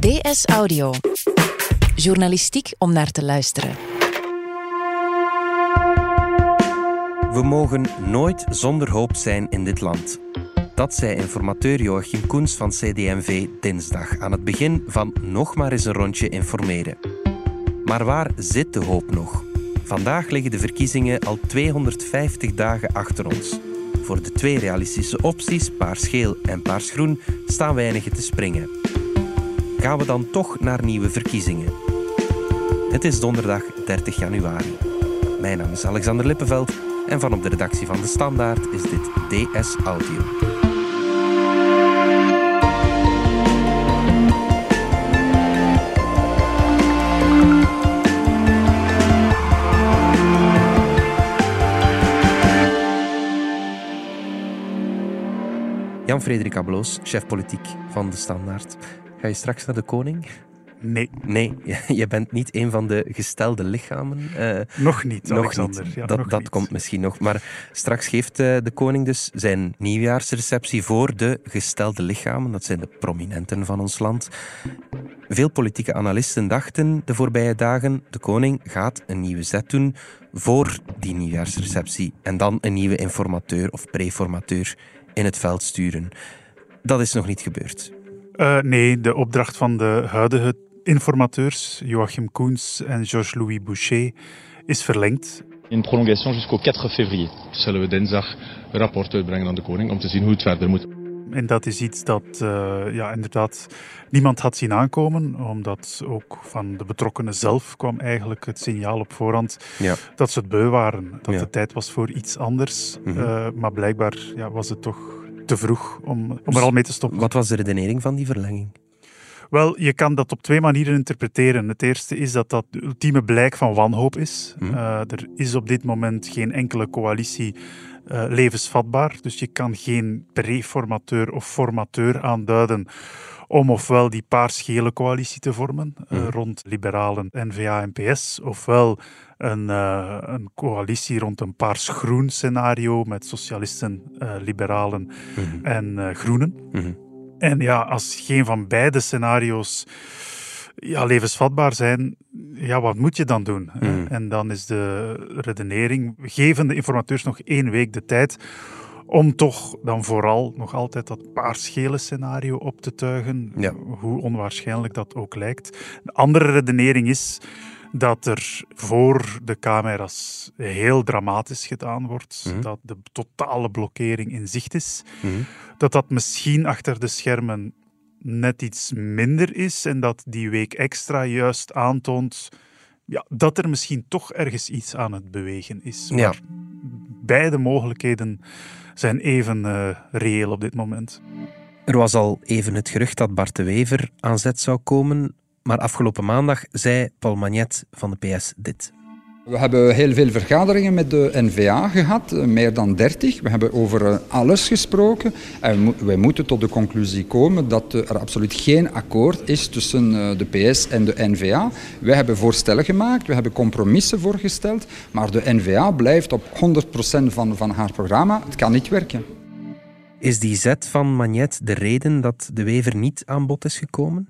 DS Audio. Journalistiek om naar te luisteren. We mogen nooit zonder hoop zijn in dit land. Dat zei informateur Joachim Koens van CDMV dinsdag aan het begin van nog maar eens een rondje informeren. Maar waar zit de hoop nog? Vandaag liggen de verkiezingen al 250 dagen achter ons. Voor de twee realistische opties, paars-geel en paars-groen, staan weinigen te springen. Gaan we dan toch naar nieuwe verkiezingen? Het is donderdag 30 januari. Mijn naam is Alexander Lippenveld en van op de redactie van De Standaard is dit DS Audio. Jan-Frederik Abloos, chef politiek van De Standaard. Ga je straks naar de koning? Nee. Nee, je bent niet een van de gestelde lichamen. Uh, nog niet, nog Alexander. Niet. Ja, dat nog dat niet. komt misschien nog. Maar straks geeft uh, de koning dus zijn nieuwjaarsreceptie voor de gestelde lichamen. Dat zijn de prominenten van ons land. Veel politieke analisten dachten de voorbije dagen... de koning gaat een nieuwe zet doen voor die nieuwjaarsreceptie. En dan een nieuwe informateur of preformateur in het veld sturen. Dat is nog niet gebeurd. Uh, nee, de opdracht van de huidige informateurs, Joachim Koens en Georges-Louis Boucher, is verlengd. Een prolongation jusqu'au 4 février. Zullen we dinsdag een rapport uitbrengen aan de koning om te zien hoe het verder moet. En dat is iets dat uh, ja, inderdaad niemand had zien aankomen, omdat ook van de betrokkenen zelf kwam eigenlijk het signaal op voorhand ja. dat ze het beu waren. Dat ja. de tijd was voor iets anders. Mhm. Mm -hmm. uh, maar blijkbaar ja, was het toch te vroeg om, om er al mee te stoppen. Wat was de redenering van die verlenging? Wel, je kan dat op twee manieren interpreteren. Het eerste is dat dat het ultieme blijk van wanhoop is. Mm. Uh, er is op dit moment geen enkele coalitie uh, levensvatbaar. Dus je kan geen preformateur of formateur aanduiden om ofwel die paars-gele coalitie te vormen Mhm. uh, rond liberalen, N-VA en PS, ofwel een, uh, een coalitie rond een paars-groen scenario met socialisten, uh, liberalen Mhm. en groenen. Mhm. En ja, als geen van beide scenario's ja, levensvatbaar zijn, ja, wat moet je dan doen? En dan is de redenering, geven de informateurs nog één week de tijd om toch dan vooral nog altijd dat paars-gele scenario op te tuigen, ja. hoe onwaarschijnlijk dat ook lijkt. Een andere redenering is dat er voor de camera's heel dramatisch gedaan wordt, mm. dat de totale blokkering in zicht is, mm. dat dat misschien achter de schermen net iets minder is en dat die week extra juist aantoont ja, dat er misschien toch ergens iets aan het bewegen is. Ja. Maar beide mogelijkheden zijn even uh, reëel op dit moment. Er was al even het gerucht dat Bart de Wever aan zet zou komen, maar afgelopen maandag zei Paul Magnet van de PS dit. We hebben heel veel vergaderingen met de NVA gehad, meer dan 30. We hebben over alles gesproken en wij moeten tot de conclusie komen dat er absoluut geen akkoord is tussen de PS en de NVA. Wij hebben voorstellen gemaakt, we hebben compromissen voorgesteld, maar de NVA blijft op 100% van, van haar programma. Het kan niet werken. Is die zet van Magnet de reden dat de Wever niet aan bod is gekomen?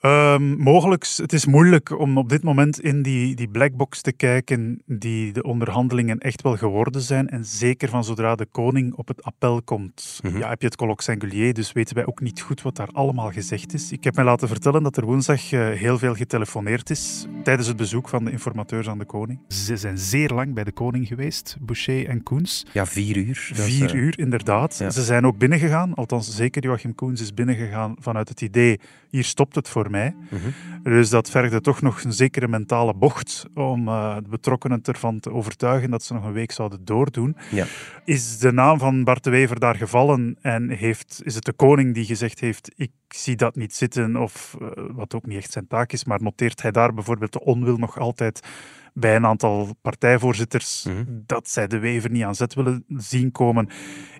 Um, mogelijk. Het is moeilijk om op dit moment in die, die blackbox te kijken die de onderhandelingen echt wel geworden zijn. En zeker van zodra de koning op het appel komt, Mhm. mm-hmm. ja, heb je het colloque singulier, dus weten wij ook niet goed wat daar allemaal gezegd is. Ik heb mij laten vertellen dat er woensdag uh, heel veel getelefoneerd is tijdens het bezoek van de informateurs aan de koning. Ze zijn zeer lang bij de koning geweest, Boucher en Koens. Ja, vier uur. Vier is, uh... uur, inderdaad. Ja. Ze zijn ook binnengegaan, althans zeker Joachim Koens is binnengegaan vanuit het idee, hier stopt het voor mij. Mm-hmm. Dus dat vergde toch nog een zekere mentale bocht om uh, de betrokkenen ervan te overtuigen dat ze nog een week zouden doordoen. Ja. Is de naam van Bart de Wever daar gevallen en heeft, is het de koning die gezegd heeft ik zie dat niet zitten of uh, wat ook niet echt zijn taak is, maar noteert hij daar bijvoorbeeld de onwil nog altijd bij een aantal partijvoorzitters Mhm. dat zij de Wever niet aan zet willen zien komen.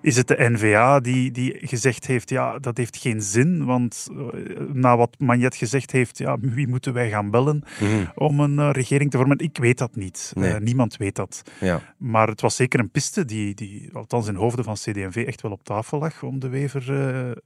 Is het de N-VA die, die gezegd heeft, ja, dat heeft geen zin, want eh, na wat Magnet gezegd heeft, ja, wie moeten wij gaan bellen Mhm. om een eh, regering te vormen? Ik weet dat niet. Nee. Eh, niemand weet dat. Ja. Maar het was zeker een piste die, die althans in hoofden van CD&V echt wel op tafel lag om de Wever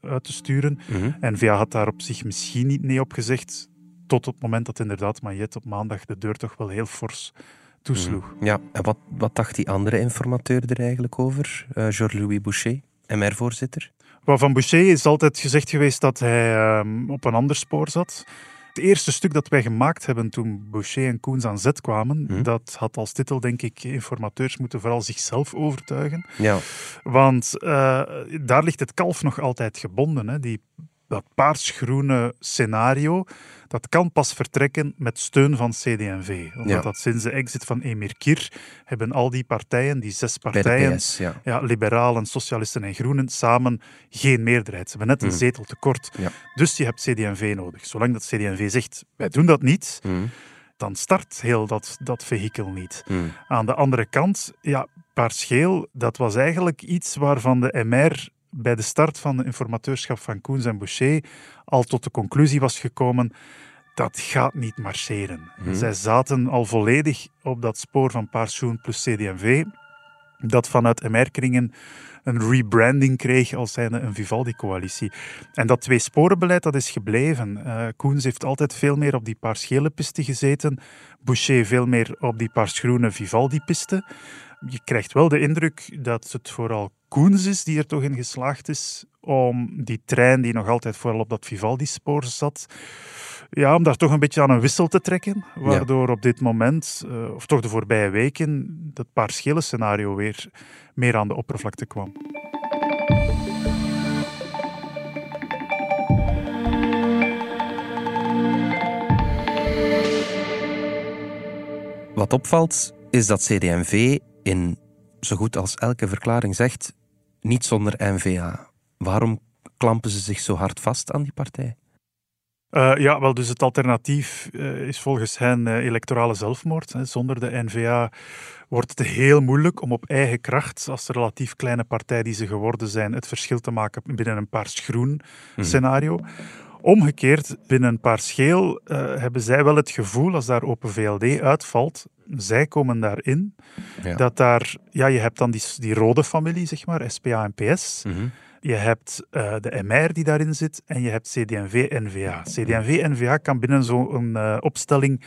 uit te sturen. Mhm. N-VA had daar op zich misschien niet nee op gezegd, tot het moment dat inderdaad Magnet op maandag de deur toch wel heel fors toesloeg. Ja, en wat, wat dacht die andere informateur er eigenlijk over? Eh, Georges-Louis Boucher, MR-voorzitter? Van Boucher is altijd gezegd geweest dat hij ehm, op een ander spoor zat. Het eerste stuk dat wij gemaakt hebben toen Boucher en Koens aan zet kwamen, Mhm. dat had als titel, denk ik, informateurs moeten vooral zichzelf overtuigen. Ja. Want eh, daar ligt het kalf nog altijd gebonden. Hè. Die, dat paars-groene scenario, dat kan pas vertrekken met steun van CD&V. Omdat Ja. dat sinds de exit van Emir Kir hebben al die partijen, die zes partijen, PS, ja. ja, liberalen, socialisten en groenen samen geen meerderheid. Ze hebben net een Mhm. zetel tekort. Ja. Dus je hebt CD&V nodig. Zolang dat CD&V zegt, wij doen dat niet, Mhm. dan start heel dat, dat vehikel niet. Mhm. Aan de andere kant, ja, paars-geel, dat was eigenlijk iets waarvan de MR bij de start van de informateurschap van Koens en Boucher al tot de conclusie was gekomen dat gaat niet marcheren. Mhm. Zij zaten al volledig op dat spoor van Paars-Groen plus CD&V, dat vanuit MR-kringen een rebranding kreeg als zijnde een Vivaldi-coalitie. En dat twee-sporenbeleid, dat is gebleven. Eh Koens heeft altijd veel meer op die paars-gele piste gezeten, Boucher veel meer op die paars-groene Vivaldi-piste. Je krijgt wel de indruk dat het vooral Koens is die er toch in geslaagd is om die trein die nog altijd vooral op dat Vivaldi-spoor zat, ja, om daar toch een beetje aan een wissel te trekken. Waardoor op dit moment, eh, of toch de voorbije weken, dat paars-gele scenario weer meer aan de oppervlakte kwam. Wat opvalt, is dat CD&V in zo goed als elke verklaring zegt niet zonder N-VA. Waarom klampen ze zich zo hard vast aan die partij? Eh, ja, wel, dus het alternatief eh, is volgens hen eh, electorale zelfmoord. Hè. Zonder de N-VA wordt het heel moeilijk om op eigen kracht, als relatief kleine partij die ze geworden zijn, het verschil te maken binnen een paars-groen scenario. Omgekeerd, binnen een paars-geel eh, hebben zij wel het gevoel, als daar Open VLD uitvalt, zij komen daarin, Ja. dat daar, ja, je hebt dan die, die rode familie, zeg maar, SPA en PS. Mhm. Je hebt eh, de MR die daarin zit en je hebt CD&V-NVA. CD&V-NVA kan binnen zo'n eh, opstelling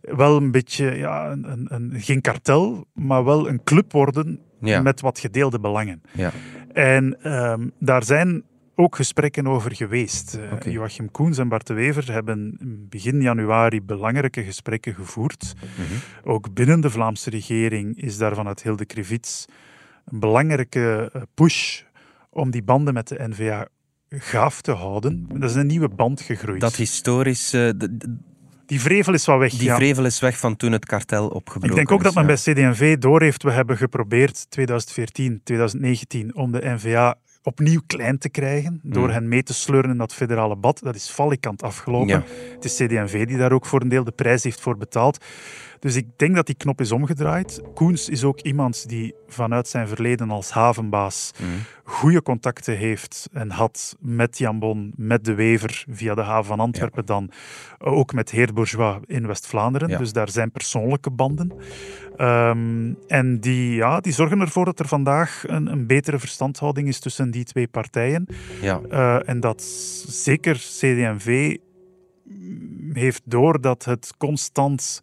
wel een beetje, ja, een, een, een- geen kartel, maar wel een club worden Ja. met wat gedeelde belangen. Ja. En ehm, daar zijn ook gesprekken over geweest. Eh. Joachim Koens en Bart de Wever hebben begin januari belangrijke gesprekken gevoerd. Mhm. Ook binnen de Vlaamse regering is daar vanuit Hilde Krivits een belangrijke eh, push om die banden met de NVA gaaf te houden. Dat is een nieuwe band gegroeid. Dat historisch, eh, die vrevel is wel weg. die ja. vrevel is weg van toen het kartel opgebroken Ik denk ook is, dat men ja. bij CD&V doorheeft. We hebben geprobeerd 2014, 2019 om de NVA opnieuw klein te krijgen door Mm. hen mee te sleuren in dat federale bad. Dat is valikant afgelopen. Ja. Het is CD&V die daar ook voor een deel de prijs heeft voor betaald. Dus ik denk dat die knop is omgedraaid. Koens is ook iemand die vanuit zijn verleden als havenbaas Mhm. goede contacten heeft en had met Jan Bon, met de Wever via de haven van Antwerpen dan, ook met Heer Bourgeois in West-Vlaanderen. Ja. Dus daar zijn persoonlijke banden. Ehm, en die, ja, die zorgen ervoor dat er vandaag een, een betere verstandhouding is tussen die twee partijen. Ja. Eh, en dat zeker CD&V heeft door dat het constant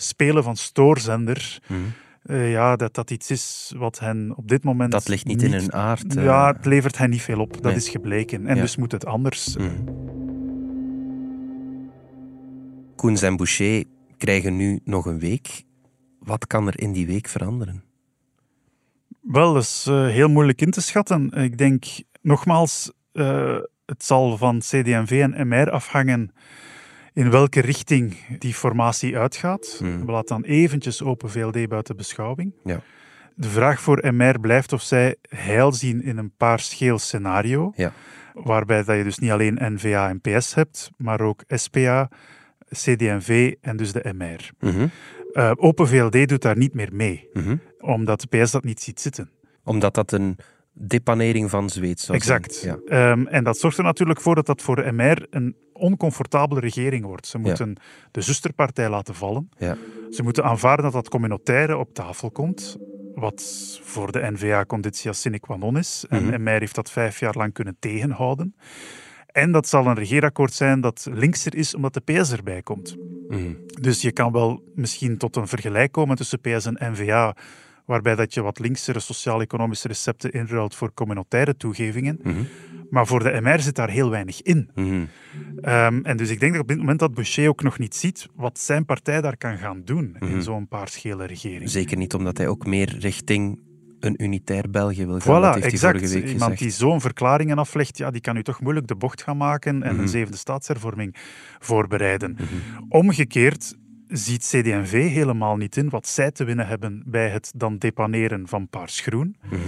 spelen van stoorzender, Mhm. eh, ja, dat dat iets is wat hen op dit moment... Dat ligt niet in hun aard. eh. Ja, het levert hen niet veel op. Dat Nee. is gebleken. En Ja. dus moet het anders. Mhm. Koens en Boucher krijgen nu nog een week. Wat kan er in die week veranderen? Wel, dat is eh, heel moeilijk in te schatten. Ik denk, nogmaals, eh, het zal van CD&V en MR afhangen in welke richting die formatie uitgaat. Hmm. We laten dan eventjes Open VLD buiten beschouwing. Ja. De vraag voor MR blijft of zij heil zien in een paars-geel scenario, Ja. waarbij dat je dus niet alleen NVA en PS hebt, maar ook SPA, CD&V en dus de MR. Mhm. Uh, Open VLD doet daar niet meer mee, Mhm. omdat de PS dat niet ziet zitten. Omdat dat een depanering van zou zijn. Exact. Ja. Ehm, en dat zorgt er natuurlijk voor dat dat voor de MR een oncomfortabele regering wordt. Ze moeten de zusterpartij laten vallen. Ja. Ze moeten aanvaarden dat dat communautaire op tafel komt, wat voor de N-VA conditia sine qua non is. En Mhm. MR heeft dat vijf jaar lang kunnen tegenhouden. En dat zal een regeerakkoord zijn dat linkser is omdat de PS erbij komt. Mhm. Dus je kan wel misschien tot een vergelijk komen tussen PS en N-VA, waarbij dat je wat linksere sociaal-economische recepten inruilt voor communautaire toegevingen. Mhm. Maar voor de MR zit daar heel weinig in. Mhm. Ehm, en dus ik denk dat op dit moment dat Boucher ook nog niet ziet wat zijn partij daar kan gaan doen Mhm. in zo'n paarschele regering. Zeker niet omdat hij ook meer richting een unitair België wil gaan. dat Voilà, heeft exact. hij Iemand gezegd. die zo'n verklaringen aflegt, ja, die kan u toch moeilijk de bocht gaan maken en Mhm. een zevende staatshervorming voorbereiden. Mhm. Omgekeerd ziet CD&V helemaal niet in wat zij te winnen hebben bij het dan depaneren van Paars Groen. Mhm.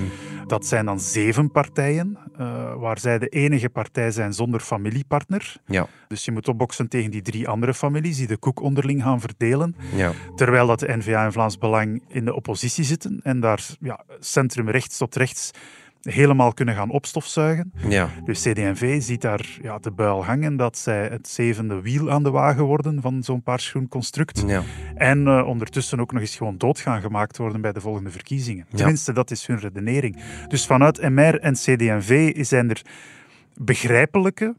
Dat zijn dan zeven partijen, eh, waar zij de enige partij zijn zonder familiepartner. Ja, Dus je moet opboksen tegen die drie andere families die de koek onderling gaan verdelen. ja. Terwijl dat de N-VA en Vlaams Belang in de oppositie zitten en daar ja, centrum rechts tot rechts helemaal kunnen gaan opstofzuigen. ja. Dus CD&V ziet daar ja, de buil hangen dat zij het zevende wiel aan de wagen worden van zo'n paarsgroen construct. ja. En eh, ondertussen ook nog eens gewoon dood gaan gemaakt worden bij de volgende verkiezingen. Ja. Tenminste, dat is hun redenering. Dus vanuit MR en CD&V zijn er begrijpelijke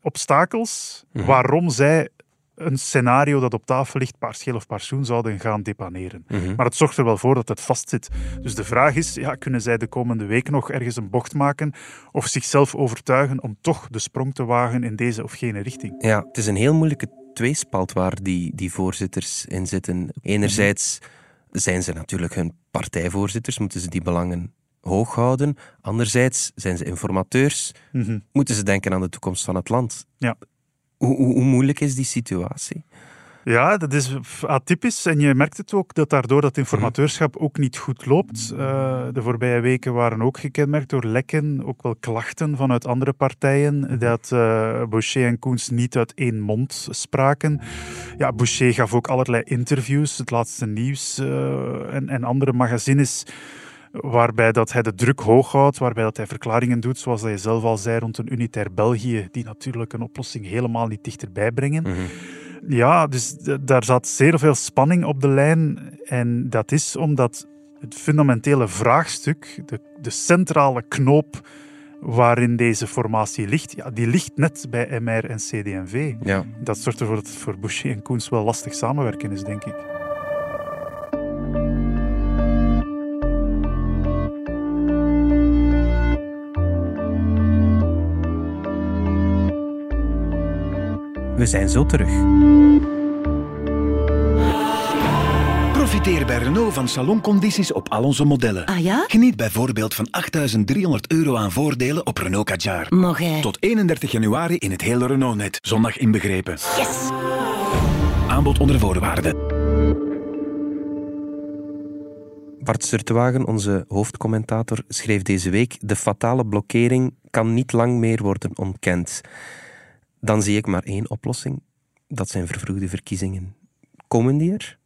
obstakels Mhm. waarom zij een scenario dat op tafel ligt, paarscheel of paarsoen, zouden gaan depaneren. Mhm. Maar het zorgt er wel voor dat het vastzit. Dus de vraag is, ja, kunnen zij de komende week nog ergens een bocht maken of zichzelf overtuigen om toch de sprong te wagen in deze of gene richting? Ja, het is een heel moeilijke tweespalt waar die, die voorzitters in zitten. Enerzijds zijn ze natuurlijk hun partijvoorzitters, moeten ze die belangen hoog houden. Anderzijds zijn ze informateurs, Mhm. moeten ze denken aan de toekomst van het land. Ja. Hoe, hoe, hoe moeilijk is die situatie? Ja, dat is atypisch. En je merkt het ook dat daardoor dat informateurschap ook niet goed loopt. Eh, de voorbije weken waren ook gekenmerkt door lekken, ook wel klachten vanuit andere partijen, dat eh Boucher en Koens niet uit één mond spraken. Ja, Boucher gaf ook allerlei interviews, het laatste nieuws eh, en, en andere magazines waarbij dat hij de druk hoog houdt, waarbij dat hij verklaringen doet, zoals dat je zelf al zei, rond een unitair België, die natuurlijk een oplossing helemaal niet dichterbij brengen. Mhm. Ja, dus daar zat zeer veel spanning op de lijn. En dat is omdat het fundamentele vraagstuk, de, de centrale knoop waarin deze formatie ligt, ja, die ligt net bij MR en CD&V. Ja. Dat zorgt ervoor dat het voor Boucher en Koens wel lastig samenwerken is, denk ik. We zijn zo terug. Profiteer bij Renault van saloncondities op al onze modellen. Ah ja? Geniet bijvoorbeeld van 8.300 euro aan voordelen op Renault Kadjar. Mag hij? Tot 31 januari in het hele Renault-net, zondag inbegrepen. Yes! Aanbod onder voorwaarden. Bart Sturtewagen, onze hoofdcommentator, schreef deze week: De fatale blokkering kan niet lang meer worden ontkend. Dan zie ik maar één oplossing: dat zijn vervroegde verkiezingen. Komen die er?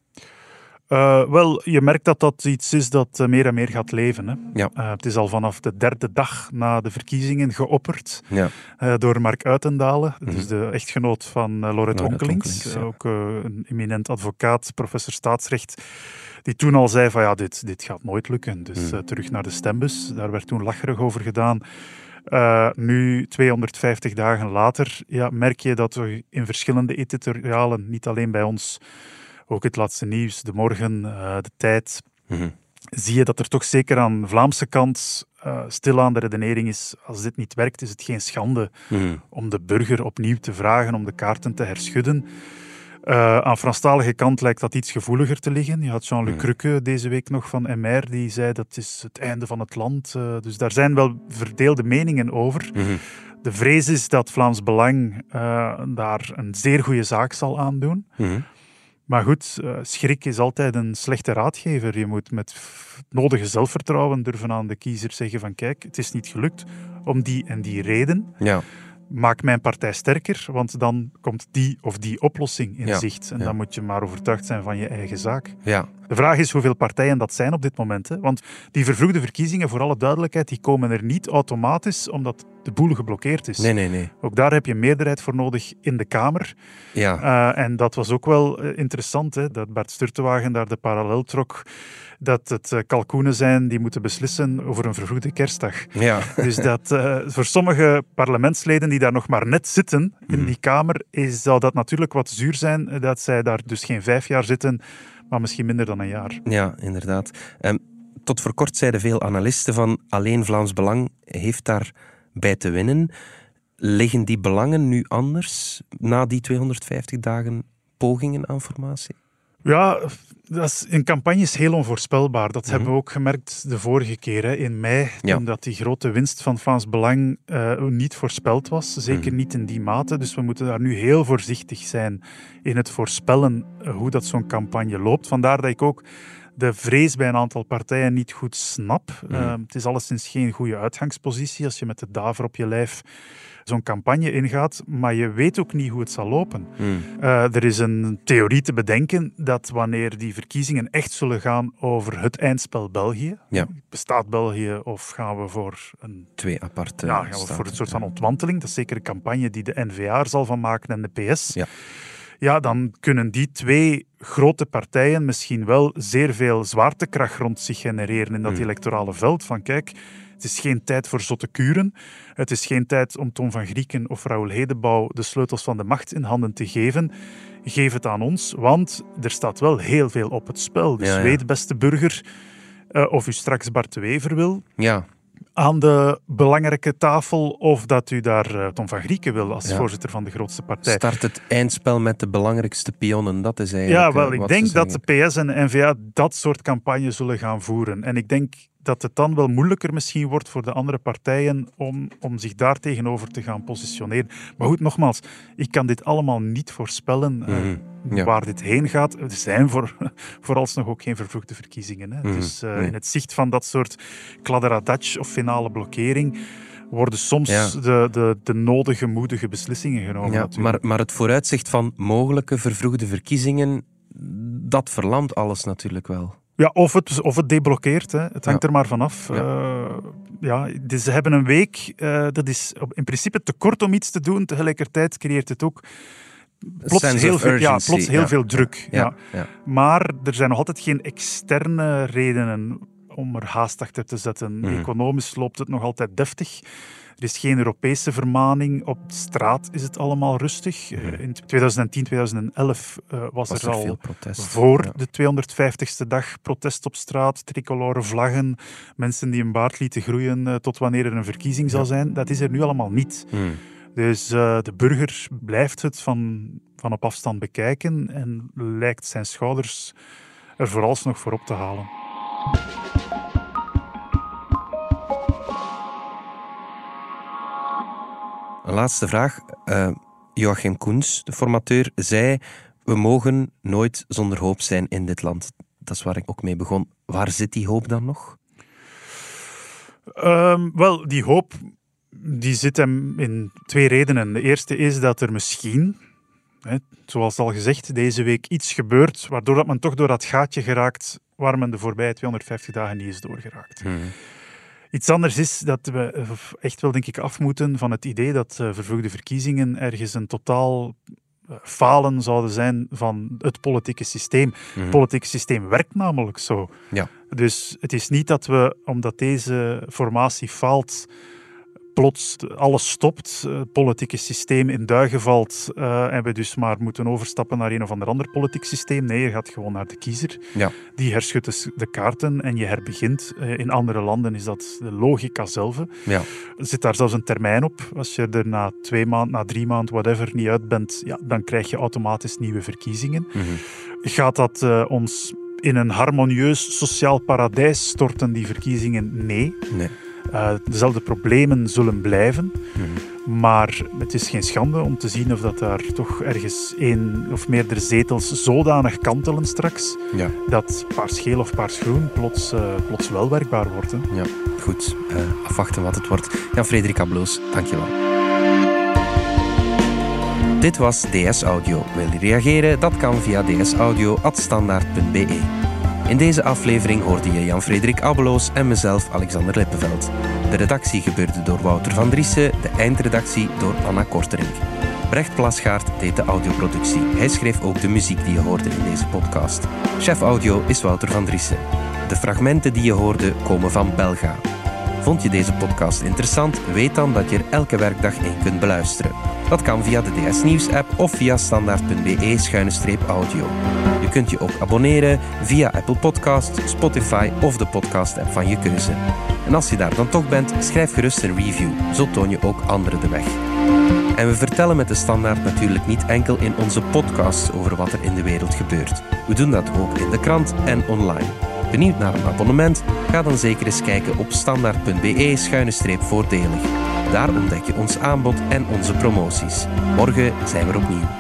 Eh, wel, je merkt dat dat iets is dat eh, meer en meer gaat leven. Hè? Ja. Eh, het is al vanaf de derde dag na de verkiezingen geopperd Ja. door Mark Uitendalen, dus de echtgenoot van uh, Onkelings. Ja. Eh, ook een eminent advocaat, professor staatsrecht, die toen al zei van ja, dit, dit gaat nooit lukken. Dus Mhm. terug naar de stembus. Daar werd toen lacherig over gedaan. Eh, nu, 250 dagen later, ja, merk je dat er in verschillende editorialen, niet alleen bij ons, ook het laatste nieuws, de morgen, eh, de tijd, Mhm. zie je dat er toch zeker aan de Vlaamse kant eh, stilaan de redenering is, als dit niet werkt, is het geen schande Mhm. om de burger opnieuw te vragen om de kaarten te herschudden. Eh, aan Franstalige kant lijkt dat iets gevoeliger te liggen. Je had Jean-Luc. Rukke deze week nog van MR, die zei dat is het einde van het land. Eh, dus daar zijn wel verdeelde meningen over. Mhm. De vrees is dat Vlaams Belang eh, daar een zeer goede zaak zal aandoen. Mhm. Maar goed, schrik is altijd een slechte raadgever. Je moet met nodige zelfvertrouwen durven aan de kiezer zeggen van kijk, het is niet gelukt om die en die reden. Ja. Maak mijn partij sterker, want dan komt die of die oplossing in Ja, zicht. En ja. dan moet je maar overtuigd zijn van je eigen zaak. Ja, De vraag is hoeveel partijen dat zijn op dit moment. Hè? Want die vervroegde verkiezingen, voor alle duidelijkheid, die komen er niet automatisch omdat de boel geblokkeerd is. nee, nee, nee. Ook daar heb je meerderheid voor nodig in de Kamer. Ja, Uh, en dat was ook wel eh, interessant, hè, dat Bart Sturtewagen daar de parallel trok. Dat het eh, kalkoenen zijn die moeten beslissen over een vervroegde kerstdag. ja. Dus dat eh, voor sommige parlementsleden die daar nog maar net zitten Mhm. in die Kamer, is, zou dat natuurlijk wat zuur zijn eh, dat zij daar dus geen vijf jaar zitten, maar misschien minder dan een jaar. Ja, inderdaad. Ehm, tot voor kort zeiden veel analisten van alleen Vlaams Belang heeft daarbij te winnen. Liggen die belangen nu anders na die 250 dagen pogingen aan formatie? Ja, dat is, een campagne is heel onvoorspelbaar. Dat Mhm. hebben we ook gemerkt de vorige keer hè, in mei, Ja. toen dat die grote winst van Vlaams Belang eh, niet voorspeld was. Zeker Mhm. niet in die mate. Dus we moeten daar nu heel voorzichtig zijn in het voorspellen eh, hoe dat zo'n campagne loopt. Vandaar dat ik ook de vrees bij een aantal partijen niet goed snap. Mhm. Eh, het is alleszins geen goede uitgangspositie als je met de daver op je lijf zo'n campagne ingaat, maar je weet ook niet hoe het zal lopen. Hmm. Uh, er is een theorie te bedenken dat wanneer die verkiezingen echt zullen gaan over het eindspel België, Ja. bestaat België of gaan we voor een, Twee aparte ja, gaan we staten, voor een soort van ontmanteling? Dat is zeker een campagne die de NVA er zal van maken en de PS. Ja. Ja, dan kunnen die twee grote partijen misschien wel zeer veel zwaartekracht rond zich genereren in dat Hmm. electorale veld. Van kijk, het is geen tijd voor zotte kuren. Het is geen tijd om Tom van Grieken of Raoul Hedebouw de sleutels van de macht in handen te geven. Geef het aan ons, want er staat wel heel veel op het spel. Dus Ja, ja. weet, beste burger, eh, of u straks Bart de Wever wil Ja, aan de belangrijke tafel of dat u daar eh, Tom van Grieken wil als Ja. voorzitter van de grootste partij. start het eindspel met de belangrijkste pionnen. Dat is eigenlijk Ja, wel, eh, ik wat denk dat de. PS en de NVA dat soort campagne zullen gaan voeren. En ik denk dat het dan wel moeilijker misschien wordt voor de andere partijen om, om zich daar tegenover te gaan positioneren. Maar goed, nogmaals, ik kan dit allemaal niet voorspellen eh, Mhm, ja. waar dit heen gaat. Er zijn voor, vooralsnog ook geen vervroegde verkiezingen. Hè. Mhm, Dus eh, nee. in het zicht van dat soort kladderadatsch of finale blokkering worden soms Ja. de, de, de nodige, moedige beslissingen genomen. Ja, maar, maar het vooruitzicht van mogelijke vervroegde verkiezingen, dat verlamt alles natuurlijk wel. Ja, of het, of het deblokkeert. Hè. Het hangt Ja. er maar vanaf. Ja. Ja. ja, dus ze hebben een week. eh, dat is in principe te kort om iets te doen. Tegelijkertijd creëert het ook plots Sense heel, veel, ja, plots heel ja. veel druk. Ja. Maar er zijn nog altijd geen externe redenen om er haast achter te zetten. Mhm. Economisch loopt het nog altijd deftig. Er is geen Europese vermaning. Op straat is het allemaal rustig. Eh, In 2010, 2011 eh, was, Was er er al voor Ja. de 250ste dag protest op straat, tricoloren vlaggen, mensen die een baard lieten groeien eh, tot wanneer er een verkiezing zal zijn. Dat is er nu allemaal niet. Hmm. Dus de burger blijft het van, van op afstand bekijken en lijkt zijn schouders er vooralsnog voor op te halen. Laatste vraag. Eh, Joachim Koens, de formateur, zei: We mogen nooit zonder hoop zijn in dit land. Dat is waar ik ook mee begon. Waar zit die hoop dan nog? Ehm, wel, die hoop die zit hem in twee redenen. De eerste is dat er misschien, hè, zoals al gezegd, deze week iets gebeurt waardoor dat men toch door dat gaatje geraakt waar men de voorbije 250 dagen niet is doorgeraakt. Iets anders is dat we echt wel, denk ik, af moeten van het idee dat eh, vervroegde verkiezingen ergens een totaal eh, falen zouden zijn van het politieke systeem. Het politieke systeem werkt namelijk zo. Ja. Dus het is niet dat we, omdat deze formatie faalt, plots alles stopt, eh, het politieke systeem in duigen valt eh, en we dus maar moeten overstappen naar een of ander ander politiek systeem. Nee, je gaat gewoon naar de kiezer. Ja. Die herschudt dus de kaarten en je herbegint. Eh, In andere landen is dat de logica zelf. Ja. Er zit daar zelfs een termijn op. Als je er na twee maanden, na drie maanden, whatever, niet uit bent, ja, dan krijg je automatisch nieuwe verkiezingen. Mhm. Gaat dat ons in een harmonieus sociaal paradijs storten, die verkiezingen? Nee. Nee. Eh, dezelfde problemen zullen blijven. Mhm. Maar het is geen schande om te zien of dat daar toch ergens één of meerdere zetels zodanig kantelen straks, Ja, dat paars geel of paars groen plots, eh, plots wel werkbaar wordt. Hè. ja. goed. Eh, afwachten wat het wordt. Jan Frederik Abloos, dankjewel. Dit was DS Audio. Wil je reageren? Dat kan via dsaudio.standaard.be. In deze aflevering hoorde je Jan-Frederik Abbeloos en mezelf Alexander Lippenveld. De redactie gebeurde door Wouter van Driessen, de eindredactie door Anna Korterink. Brecht Plasgaard deed de audioproductie. Hij schreef ook de muziek die je hoorde in deze podcast. Chef audio is Wouter van Driessen. De fragmenten die je hoorde komen van Belga. Vond je deze podcast interessant? Weet dan dat je er elke werkdag in kunt beluisteren. Dat kan via de DS Nieuws app of via standaard.be-audio. Kunt je ook abonneren via Apple Podcast, Spotify of de podcast app van je keuze. En als je daar dan toch bent, schrijf gerust een review. Zo toon je ook anderen de weg. En we vertellen met de standaard natuurlijk niet enkel in onze podcasts over wat er in de wereld gebeurt. We doen dat ook in de krant en online. Benieuwd naar een abonnement? Ga dan zeker eens kijken op standaard.be-voordelig. Daar ontdek je ons aanbod en onze promoties. Morgen zijn we opnieuw.